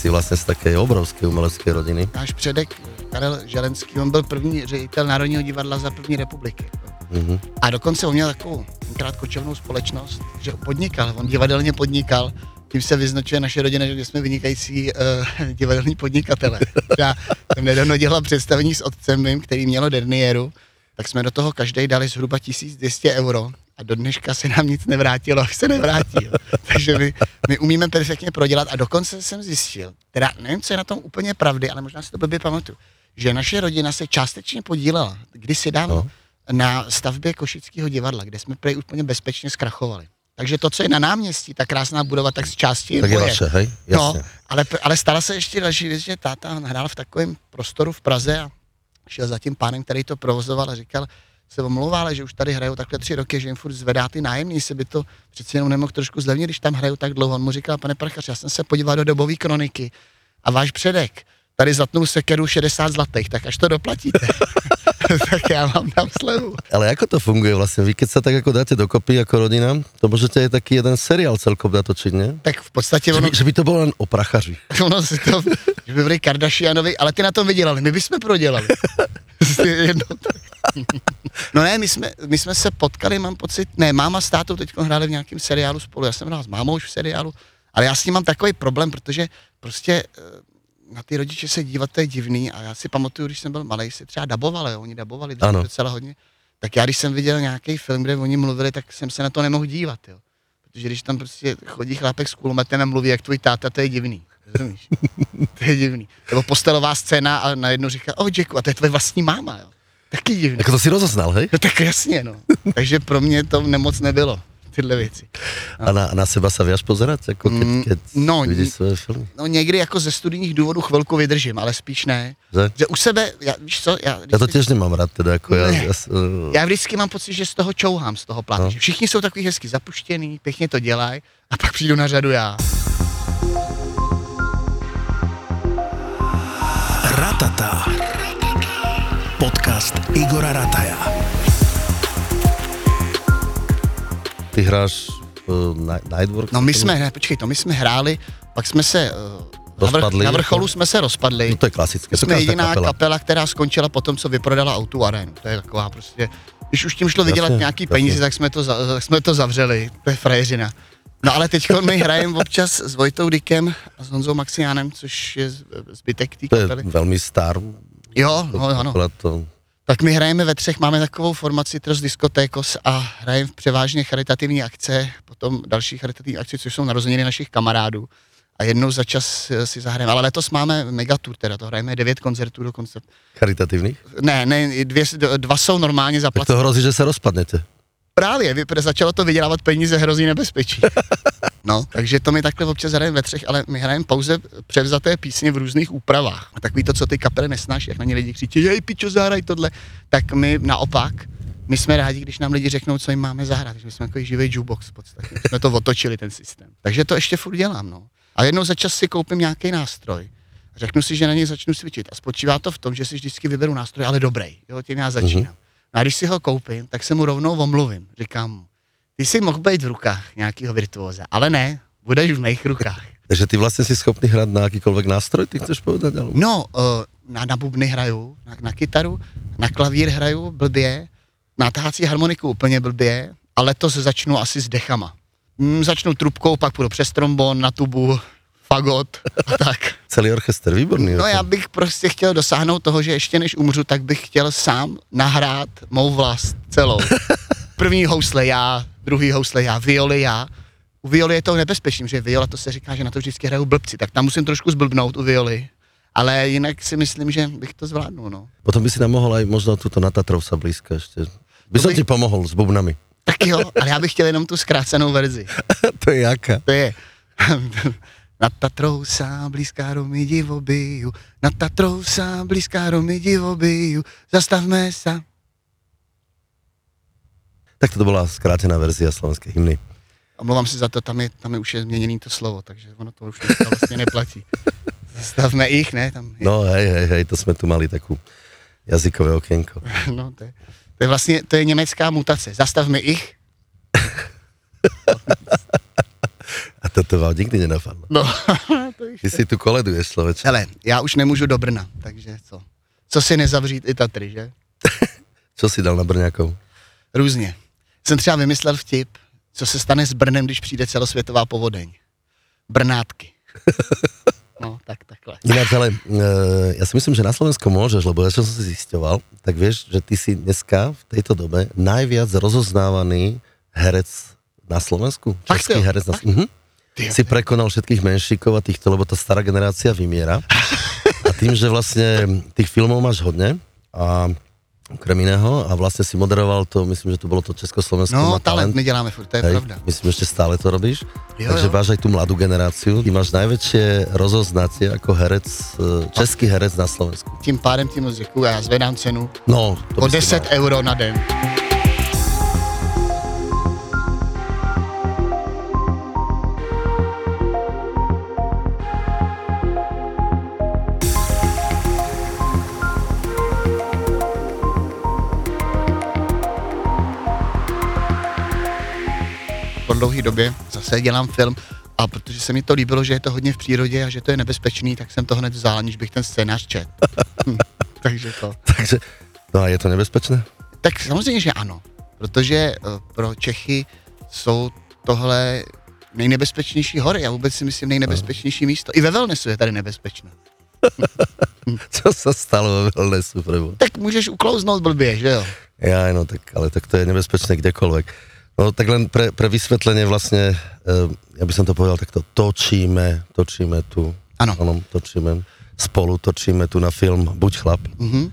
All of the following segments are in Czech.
si vlastně z také obrovské umělecké rodiny. Náš předek Karel Želenský, on byl první ředitel Národního divadla za první republiky. Mhm. A dokonce on měl takovou tenkrát kočovnou společnost, že podnikal, on divadelně podnikal, tím se vyznačuje naše rodina, že jsme vynikající uh, divadelní podnikatele. Já jsem nedávno dělal představení s otcem mým, který mělo derniéru, tak jsme do toho každý dali zhruba 1200 euro a do dneška se nám nic nevrátilo, až se nevrátí. jo. Takže my, my umíme perfektně prodělat a dokonce jsem zjistil, teda nevím, co je na tom úplně pravdy, ale možná si to blbě pamatuju, že naše rodina se částečně podílela kdysi dávno No. no. na stavbě Košického divadla, kde jsme prej úplně bezpečně zkrachovali. Takže to, co je na náměstí, ta krásná budova, tak z části je Tak je moje. vaše, hej? No, Jasně. ale, ale stala se ještě další věc, že táta hrál v takovém prostoru v Praze a šel za tím pánem, který to provozoval a říkal, se omlouvá, ale že už tady hrajou takhle tři roky, že jim furt zvedá ty nájemní, se by to přeci jenom nemohl trošku zlevnit, když tam hrajou tak dlouho. On mu říkal, pane Prachař, já jsem se podíval do dobové kroniky a váš předek tady zatnul sekeru 60 zlatých, tak až to doplatíte, tak já vám dám slevu. Ale ako to funguje vlastně? Vy keď sa tak jako dáte dokopy jako rodina, to můžete aj taký jeden seriál celkom natočiť, ne? Tak v podstatě Že ono, by, že by to bylo len o prachařích. ono si to, že by byli Kardashianovi, ale ty na tom vydělali, my bychom prodělali. Jednou tak. no ne, my jsme, my jsme se potkali, mám pocit, ne, máma s tátou teď hráli v nějakém seriálu spolu, já jsem hrál s mámou už v seriálu, ale já s tím mám takový problém, protože prostě eh, na ty rodiče se dívat, to je divný a já si pamatuju, když jsem byl malý, si třeba dabovali, oni dabovali docela hodně, tak já když jsem viděl nějaký film, kde oni mluvili, tak jsem se na to nemohl dívat, jo. Protože když tam prostě chodí chlápek s kulometem a mluví jak tvůj táta, to je divný. Rozumíš? to je divný. Nebo postelová scéna a najednou říká, oh Jacku, a to je tvoje vlastní máma, jo. Taky divný. Jako to si rozoznal, hej? No tak jasně, no. Takže pro mě to nemoc nebylo, tyhle věci. A na, na seba sa viaš pozerať, jako keď, Mm, keď no, vidíš svoje filmy? No někdy jako ze studijních důvodů chvilku vydržím, ale spíš ne. Že? Že u sebe, já, víš co, já, Já to těž nemám rád, teda jako já, Ne. já, s- já vždycky mám pocit, že z toho čouhám, z toho plánu. No. No. Všichni jsou takový hezky zapuštěný, pěkně to dělají a pak přijdu na řadu já. Ratata. Podcast Igora Rataja. ty hráš uh, Nightwork? No my jsme, ne, počkej, to my jsme hráli, pak jsme se, uh, Rozpadli, na vrcholu jako? jsme se rozpadli. No to je klasické, to jsme každá jediná kapela. kapela. která skončila po tom, co vyprodala Autu Arenu. To je taková prostě, když už tím šlo vydělat Jasně, nějaký jasně. peníze, tak jsme, to, za- tak jsme to zavřeli. To je frajeřina. No ale teď my hrajeme občas s Vojtou Dikem a s Honzou Maxiánem, což je zbytek té To je kapely. velmi star. Jo, no, ano. To, Tak my hrajeme ve třech, máme takovou formaci Tros Discotékos a hrajeme převážně charitativní akce, potom další charitativní akce, což jsou narozeniny našich kamarádů. A jednou za čas eh, si zahrajeme, ale letos máme megatur, teda to hrajeme devět koncertů dokonce. charitativní. Ne, ne, dvě, dva jsou normálně zaplacené. to hrozí, že se rozpadnete. Právě, začalo to vydělávat peníze, hrozí nebezpečí. No, takže to my takhle občas hrajeme ve třech, ale my hrajeme pouze převzaté písně v různých úpravách. A takový to, co ty kapely nesnáší, jak na ně lidi křičí, jej pičo, zahraj tohle, tak my naopak, my jsme rádi, když nám lidi řeknou, co jim máme zahrát. Takže my jsme takový živý jukebox v podstatě. My jsme to otočili, ten systém. Takže to ještě furt dělám, no. A jednou za čas si koupím nějaký nástroj. Řeknu si, že na něj začnu cvičit. A spočívá to v tom, že si vždycky vyberu nástroj, ale dobrý. Jo, tím já začínám. No a když si ho koupím, tak se mu rovnou omluvím. Říkám mu, ty jsi mohl být v rukách nějakého virtuóza, ale ne, budeš v mých rukách. Takže ty vlastně si schopný hrát na jakýkoliv nástroj, ty chceš povedať? Ale... No, uh, na, na bubny hraju, na, na kytaru, na klavír hraju blbě, na tahací harmoniku úplně blbě, a letos začnu asi s dechama. Mm, začnu trubkou, pak půjdu přes trombon, na tubu, fagot a tak. Celý orchestr, výborný. No jako. já bych prostě chtěl dosáhnout toho, že ještě než umřu, tak bych chtěl sám nahrát mou vlast celou. První housle já, druhý housle já, violy já. U violy je to nebezpečný, že viola to se říká, že na to vždycky hrajou blbci, tak tam musím trošku zblbnout u violy. Ale jinak si myslím, že bych to zvládnul, no. Potom by si nám mohl aj možno tuto na Tatrov sa blízka ešte. By To som by- ti pomohol s bubnami. Tak jo, ale já bych chtěl jenom tu zkrácenou verzi. to je jaká? To je nad Tatrou sám blízká romy divobiju, nad Tatrou sám blízká romy divobiju, zastavme sa. Tak to bola skrátená verzia slovenskej hymny. Omlouvám se za to, tam je, tam je už je změněný to slovo, takže ono to už dneska vlastně neplatí. Zastavme ich, ne? Tam je, No hej, hej, hej, to sme tu mali takú jazykové okienko. no, to, je, to je vlastně, to je německá mutace. Zastavme ich. A to To vám nikdy nenapadlo. No, Ty si tu koleduješ, člověče. hele, já už nemůžu do Brna, takže co? Co si nezavřít i Tatry, že? Co si dal na Brňákov? Různě. Jsem třeba vymyslel vtip, co se stane s Brnem, když přijde celosvětová povodeň. Brnátky. No, tak takhle. Ináč, ale e, ja si myslím, že na Slovensku môžeš, lebo ja čo som si zisťoval, tak vieš, že ty si dneska v tejto dobe najviac rozoznávaný herec na Slovensku. Fakt Český jo? herec na? Slovensku. Mhm. Si prekonal všetkých menšíkov a týchto, lebo tá stará generácia vymiera. A tým, že vlastne tých filmov máš hodne a okrem iného a vlastne si moderoval to, myslím, že to bolo to Československo no, má talent my děláme furt, to je Hej, pravda. myslím, ešte stále to robíš. Jo, Takže jo. máš aj tú mladú generáciu. Ty máš najväčšie rozoznatie ako herec, e, český herec na Slovensku. Tím pádem ti moc děkuju a já zvedám cenu No, to o by si 10 mal. euro na den. Po dlouhé době zase dělám film a protože se mi to líbilo, že je to hodně v přírodě a že to je nebezpečný, tak jsem to hned vzal, aniž bych ten scénář čet. Hm, Takže to. Takže, no a je to nebezpečné? Tak samozřejmě, že ano, protože eh, pro Čechy jsou tohle nejnebezpečnější hory a vůbec si myslím nejnebezpečnější místo. I ve wellnessu je tady nebezpečné. Co sa stalo ve wellnessu, prebo? Tak můžeš uklouznout blbě, že jo? Ja, no tak, ale tak to je nebezpečné kdekoľvek. No tak len pre, pre vysvetlenie vlastne, ja by som to povedal takto, točíme, točíme tu, Ano. ano, točíme, spolu točíme tu na film Buď chlap. Mhm.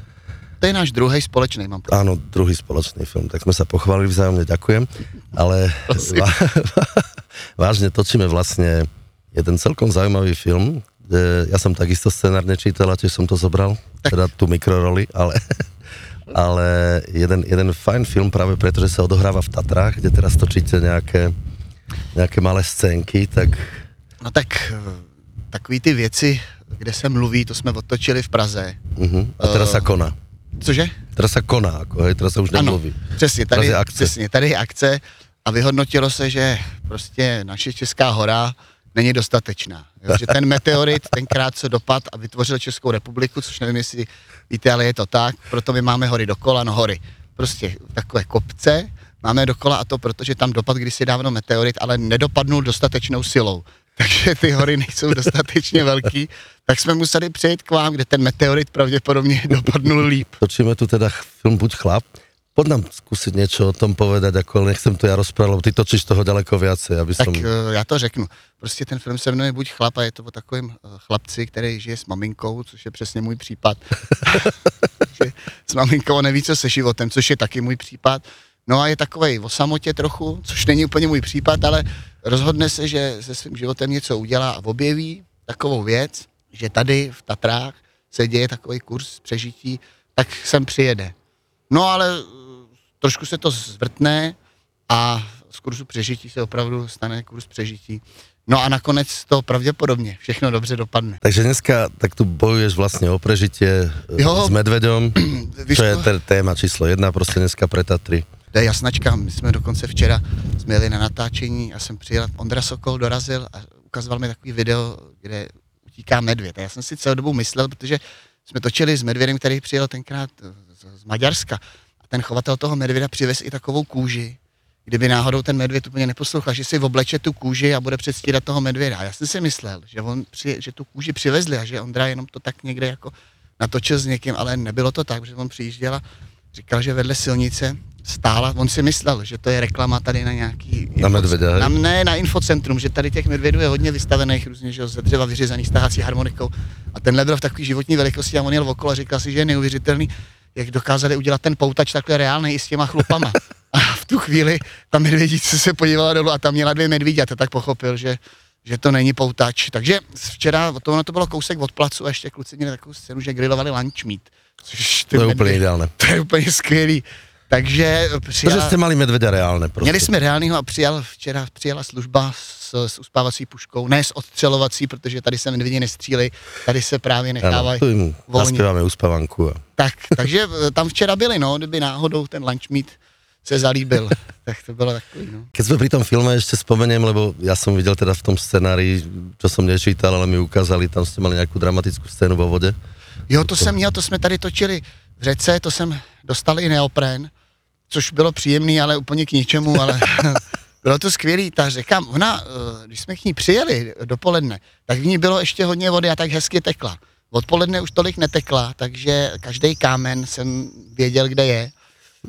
To je náš druhý společný, mám pocit. Áno, druhý spoločný film, tak sme sa pochválili vzájomne, ďakujem, ale vá, vážne točíme vlastne jeden celkom zaujímavý film, ja som takisto scenár nečítal a tiež som to zobral, Tak. teda tú mikroroli, ale, ale jeden, jeden fajn film práve preto, že sa odohráva v Tatrách, kde teraz točíte nejaké, nejaké malé scénky, tak No tak eh, takový ty věci, kde se mluví, to jsme otočili v Praze. uh-huh. a teraz sa koná. Cože? Teraz sa koná, ako, hej, teraz sa už Ano, nemluví. přesně, Teraz tady, je akce. přesně, tady je akce a vyhodnotilo se, že prostě naše Česká hora není dostatečná. Jo? Že ten meteorit tenkrát se dopad a vytvořil Českou republiku, což nevím, jestli víte, ale je to tak, proto my máme hory dokola, no hory. Prostě takové kopce máme dokola a to protože tam dopad kdysi dávno meteorit, ale nedopadnul dostatečnou silou. Takže ty hory nejsou dostatečně velký, tak jsme museli přejít k vám, kde ten meteorit pravděpodobně dopadnul líp. Točíme tu teda film Buď chlap. Poď nám skúsiť niečo o tom povedať, ako nechcem to ja rozprávať, lebo ty točíš toho ďaleko viacej, aby som... Tak eh, já to řeknu. Prostě ten film se jmenuje Buď chlap a je to o takovém eh, chlapci, který žije s maminkou, což je přesně můj případ. s maminkou neví, co se životem, což je taky můj případ. No a je takovej o samotě trochu, což není úplně můj případ, ale rozhodne se, že se svým životem něco udělá a objeví takovou věc, že tady v Tatrách se děje takový kurz přežití, tak sem přijede. No ale trošku se to zvrtne a z kurzu přežití se opravdu stane kurz přežití. No a nakonec to pravděpodobně všechno dobře dopadne. Takže dneska tak tu bojuješ vlastne o prežitie Jo. jo. s medveďom, Víš čo je to? t- téma číslo jedna, prostě dneska pre Tatry. To je jasnačka, my jsme dokonce včera jsme jeli na natáčení a jsem přijel, Ondra Sokol dorazil a ukazoval mi takový video, kde utíká medvěd. A já jsem si celou dobu myslel, protože jsme točili s medvědem, který přijel tenkrát z, z Maďarska. Ten chovatel toho medvěda přivez i takovou kůži, kdyby náhodou ten medvěd úplně neposlouchal, že si obleče tu kůži a bude předstírat toho medvěda. Já jsem si myslel, že, on při, že tu kůži přivezli a že Ondra jenom to tak někde jako natočil s někým, ale nebylo to tak, že on přijížděl a říkal, že vedle silnice stála, on si myslel, že to je reklama tady na nějaký... Na medvěda? Na, ne, na infocentrum, že tady těch medvědů je hodně vystavených, různě, že jo, ze dřeva vyřezaných, stahací harmonikou. A tenhle byl v takové životní velikosti a on jel okolo a říkal si, že je neuvěřitelný, jak dokázali udělat ten poutač takhle reálný i s těma chlupama. A v tu chvíli ta medvědice se podívala dolů a tam měla dvě medvíďata, tak pochopil, že že to není poutač. Takže včera, to, ono to bylo kousek od placu a ještě kluci měli takovou scénu, že grilovali lunch meat. Což To je úplne ideálne. To je úplně skvělý. Takže Takže přijela, ste mali medveďa reálne prostě. měli jsme reálního a přijal včera přijela služba s, s uspávací puškou, ne s odstřelovací, protože tady se medvědi nestřílej, tady se právě nechávají im volně. naspívame uspavanku. A... Tak, takže eh, tam včera byli, no, kdyby náhodou ten lunch meat se zalíbil. tak to bylo takový, no. Keď sme pri tom filme, ešte spomeniem, lebo ja som videl teda v tom scenári, čo som nečítal, ale mi ukázali, tam ste mali nejakú dramatickú scénu vo vode. Jo, to jsem měl, to jsme tady točili v řece, to jsem dostal i neopren, což bylo příjemný, ale úplně k ničemu, ale bylo to skvělý. Ta řeka, ona, eh, když jsme k ní přijeli dopoledne, tak v ní bylo ještě hodně vody a tak hezky tekla. Odpoledne už tolik netekla, takže každý kámen jsem věděl, kde je.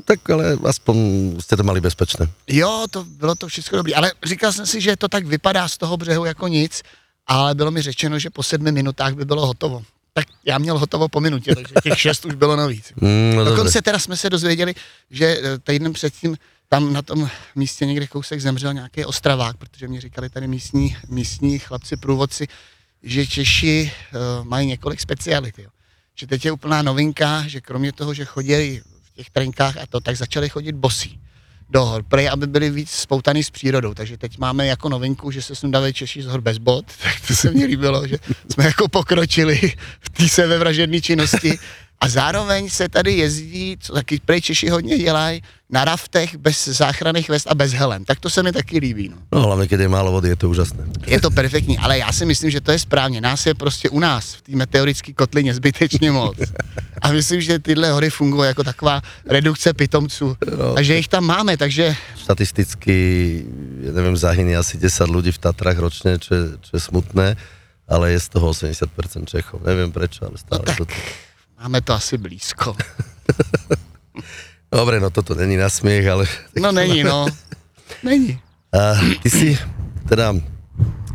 Tak ale aspoň ste to mali bezpečné. Jo, to bylo to všechno dobrý, ale říkal jsem si, že to tak vypadá z toho břehu jako nic, ale bylo mi řečeno, že po sedmi minutách by bylo hotovo. Tak já měl hotovo po minutě, takže těch šest už bylo navíc. Mm, no. Dokonce teda jsme se dozvěděli, že eh, týden předtím tam na tom místě někde kousek zemřel nějaký ostravák, protože mi říkali tady místní, místní chlapci průvodci, že Češi uh, mají několik specialit. Jo. Že teď je úplná novinka, že kromě toho, že chodí v těch trenkách a to, tak začali chodit bosí do hor, prej, aby byli víc spoutaný s přírodou. Takže teď máme jako novinku, že se sundali Češi z hor bez bod, tak to se mně líbilo, že jsme jako pokročili v té sebevražedné činnosti. A zároveň se tady jezdí, co taky prej Češi hodně dělají, na raftech bez záchranných vest a bez helem. Tak to se mi taky líbí. No. No hlavne, keď je málo vody, je to úžasné. Je to perfektní, ale já si myslím, že to je správně. Nás je prostě u nás v té meteorické kotlině zbytečně moc. A myslím, že tyhle hory fungují jako taková redukce pitomců. A že jich tam máme, takže Statisticky, ja neviem, zahynie asi 10 ľudí v Tatrách ročne, čo je, čo je smutné, ale je z toho 80% Čechov. Neviem prečo, ale no stále tak to... máme to asi blízko. Dobre, no toto není na smiech, ale... No není, no. Není. A ty si teda,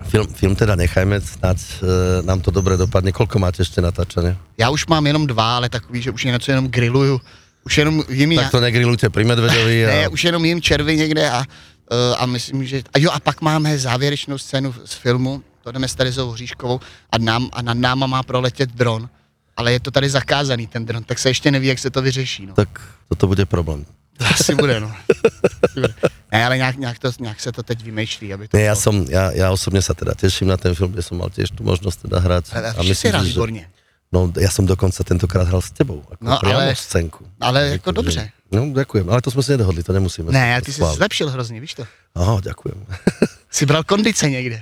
film, film teda nechajme, snad e, nám to dobre dopadne. Koľko máte ešte natáčané? Já už mám jenom dva, ale takový, že už něco jenom grilluju. Už jenom jim Tak to negrilujte pri Medvedovi. Ne, A... už jenom jim červy někde a, uh, a myslím, že... A jo, a pak máme závěrečnou scénu z filmu, to jdeme s Terezou Hříškovou a, nám, a nad náma má proletět dron, ale je to tady zakázaný ten dron, tak se ještě neví, jak se to vyřeší, no. Tak toto bude problém. To asi bude, no. Asi bude. Ne, ale nějak, nějak, to, nějak se to teď vymýšlí, aby to... Nie, ja, bylo- som, ja, ja osobne sa teda teším na ten film, kde som mal tiež tú možnosť teda hrať. Ale a si hrál že- výborně. No, ja som dokonca tentokrát hral s tebou. Ako No, ale- scénku. Ale jako Takže- dobře. No, ďakujem, ale to sme si nedohodli, to nemusíme. Ne, to ty jsi se zlepšil hrozně, víš to? Aha, ďakujem. Jsi bral kondice někde.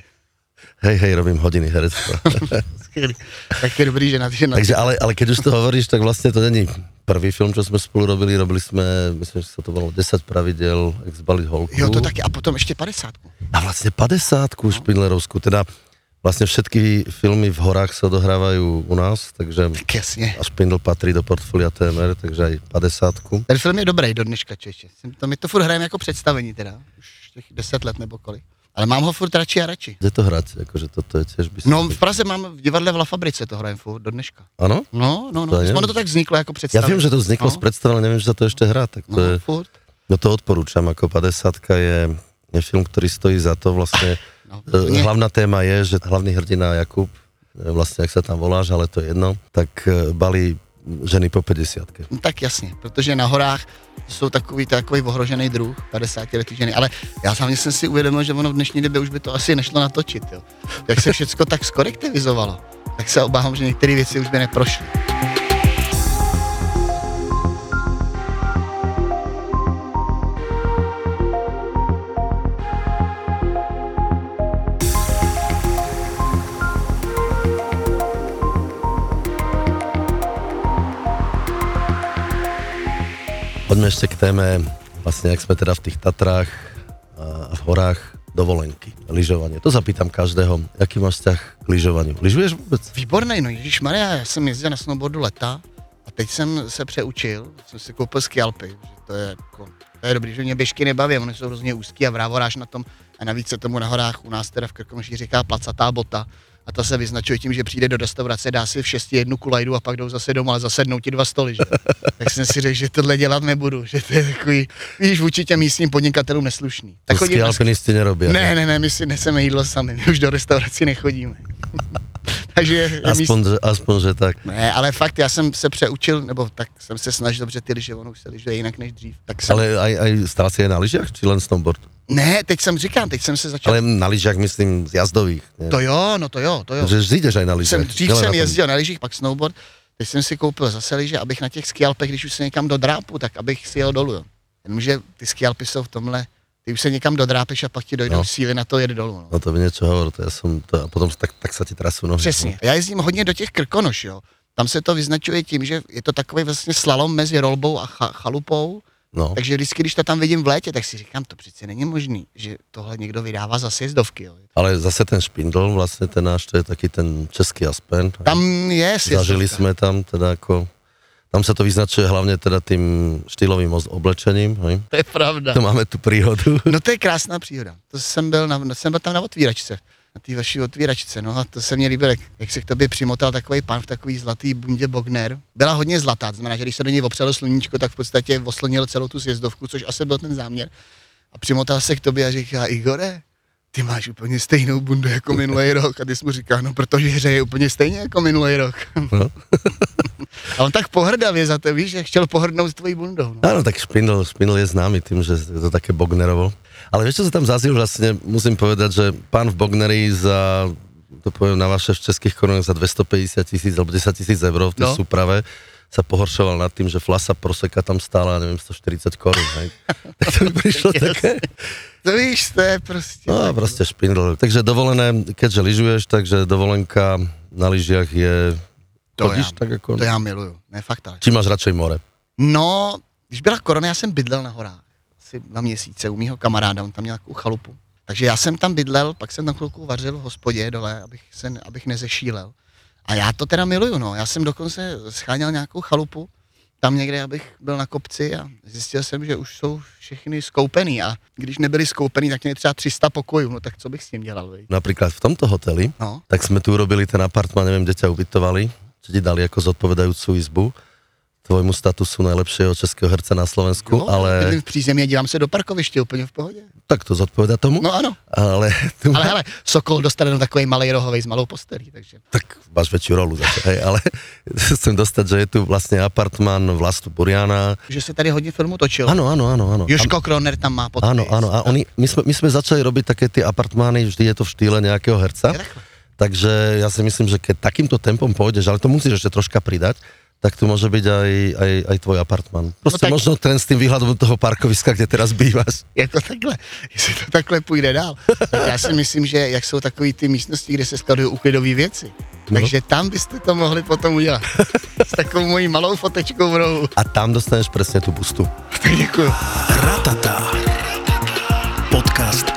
hej, hej, robím hodiny herectva. Skvělý. Tak je dobrý, že na, že na Takže, ale, ale už to hovoríš, tak vlastne to není prvý film, čo sme spolu robili. Robili sme, myslím, že sa to volalo 10 pravidel, jak zbaliť holku. Jo, to taky. A potom ještě 50. A vlastne 50 Špindlerovskú. Teda vlastne všetky filmy v horách sa odohrávajú u nás, takže Tak jasně. a Špindl patrí do portfolia TMR, takže aj 50 Ten film je dobrý do dneška, čeče. To my to furt hrajeme jako představení teda. Už těch 10 let nebo kolik. Ale mám ho furt radši a radši. Kde to hrať? Akože toto je tiež by. No v Praze mám v divadle v La Fabrice to hrajem furt do dneška. Áno? No, no, To no. je- Ono to tak vzniklo jako Ja představení. viem, že to vzniklo no. z predstavy, ale neviem, že sa to ešte hrá. Tak to No, je, furt. no to odporúčam, ako 50 je, je film, ktorý stojí za to. Vlastne No, e, nie. hlavná téma je, že hlavný hrdina Jakub, e, vlastne, jak sa tam voláš, ale to je jedno, tak e, balí ženy po 50 No, tak jasně, protože na horách jsou takový, takový ohrožený druh, 50 letý ženy, ale já hlavně jsem si uvědomil, že ono v dnešní době už by to asi nešlo natočit, jo. Jak se všecko tak skolektivizovalo, tak se obávám, že některé věci už by neprošly. Ešte k téme, vlastne, jak sme teda v tých Tatrách a v horách dovolenky, lyžovanie. To zapýtam každého, aký máš vzťah k lyžovaniu. Lyžuješ vôbec? Výborný, no Ježíš Maria, já jsem jezdil na snowboardu leta a teď jsem se přeučil, jsem si koupil skialpy, že to je jako, to je dobrý, že mě běžky nebaví, oni jsou hrozně úzký a vrávoráš na tom a navíc se tomu na horách u nás teda v Krkonoší říká placatá bota a ta se vyznačuje tím, že přijde do restaurace, dá si v šesti jednu kulajdu a pak jdou zase domů, ale zasednou ti dva stoly, že? tak jsem si řekl, že tohle dělat nebudu, že to je takový, víš, vůči těm místním podnikatelům neslušný. To Tak chodím na skialpinisti nerobia. ne, ne, ne, my si neseme jídlo sami, my už do restaurací nechodíme. Takže je míst... Aspoň, že, aspoň, že tak. Ne, ale fakt, já jsem se přeučil, nebo tak jsem se snažil, protože ty lyže, ono už se lyžuje jinak než dřív. Tak jsem... Ale aj, aj stál si aj na lyžiach, či len snowboard? Ne, teď jsem říkám, teď jsem se začal... Ale na lyžiach myslím z jazdových. Nie? To jo, no to jo, to jo. Že jdeš aj na lyžiach. Jsem, dřív jsem jezdil na lyžích, pak snowboard, teď jsem si koupil zase lyže, abych na těch skialpech, když už se někam dodrápu, tak abych si jel dolů, jo. Jenomže ty skialpy jsou v tomhle, ty už se někam dodrápeš a pak ti dojdou No. no. síly na to jet dolů. No. No to by niečo hovor, to ja som, to, a potom tak, tak sa ti trasú nohy. Přesně. Já jezdím hodně do těch krkonoš, jo. Tam se to vyznačuje tím, že je to takový vlastně slalom mezi rolbou a cha- chalupou, No, takže vždycky, když to tam vidím v létě, tak si říkám, to přece není možný, že tohle někdo vydává za sjezdovky. Jo. ale zase ten špindl, vlastne ten náš, to je taký ten český Aspen. Tam je sjezdovka. Zažili sme tam teda ako, tam sa to vyznačuje hlavne teda tým štýlovým oblečením, hej? To je pravda. To máme tu príhodu. No to je krásná příhoda. To jsem byl, na, jsem byl tam na otvíračce, na té vaší otvíračce, no a to se mně líbilo, jak, jak se k tobě přimotal takový pán v takový zlatý bundě Bogner. Byla hodně zlatá, to znamená, že když se do něj opřelo sluníčko, tak v podstatě oslnil celou tu sjezdovku, což asi byl ten záměr. A přimotal se k tobě a říká, Igore, ty máš úplně stejnou bundu jako minulý rok. A ty jsi mu říká, no protože hřeje úplně stejně jako minulý rok. No. a on tak pohrdavě za to, víš, že chtěl pohrdnout tvojí bundou. No. Áno, tak špindl, špindl je známy tým, že je to také Bognerovo. Ale vieš, čo sa tam zazil vlastne, musím povedať, že pán v Bogneri za, to poviem na vaše v českých korunách, za 250 tisíc alebo 10 tisíc eur v tej No. súprave sa pohoršoval nad tým, že flasa proseka tam stála, neviem, 140 korun. Hej. tak to mi prišlo také. To víš, to je prostě... No a proste špindl. Takže dovolené, keďže lyžuješ, takže dovolenka na lyžiach je... To Chodíš já- tak ako... To já miluju, ne fakt ale. Či máš radšej more? No, když byla korona, já jsem bydlel na horách. Asi dva měsíce u mýho kamaráda, on tam měl takovou chalupu. Takže já jsem tam bydlel, pak jsem tam chvilku vařil v hospodě dole, abych, se, abych nezešílel. A já to teda miluju, no. Já jsem dokonce scháněl nějakou chalupu, tam někde, abych byl na kopci a zjistil jsem, že už jsou všechny skoupený a když nebyly skoupený, tak měli třeba 300 pokojů, no tak co bych s tím dělal, vej? Napríklad v tomto hoteli, No, tak sme tu urobili ten apartman, neviem, kde ťa ubytovali, čo ti dali ako zodpovedajúcu izbu tvojmu statusu najlepšieho českého herca na Slovensku, jo, ale bydlím v přízemí a dívám se do parkoviště úplně v pohodě. tak to zodpoveda tomu. No ano, Ale, tu ale hele, Sokol dostane jenom takový malý rohovej s malou postelí, takže tak máš väčšiu rolu zase, hej, ale chcem dostať, že je tu vlastne apartman Vlastu Buriana. že se tady hodně filmů točilo. Áno, áno, áno, áno. Joško Kroner tam má podpis. Áno, áno. A oni, my, sme, my sme začali robiť také tie apartmány, vždy je to v štýle nejakého herca. Takhle. Takže ja si myslím, že keď takýmto tempom pôjdeš, ale to musíš ešte troška pridať, tak tu môže byť aj, aj, aj tvoj apartman. Proste tak- možno ten s tým výhľadom do toho parkoviska, kde teraz bývaš. Jako takhle, jestli to takhle půjde dál. Tak já si myslím, že jak jsou takový ty místnosti, kde se skladují uklidové věci, No. takže tam byste to mohli potom udělat. S takovou mojí malou fotečkou v rohu. A tam dostaneš presne tú bustu. Tak děkuju. Ratata. Podcast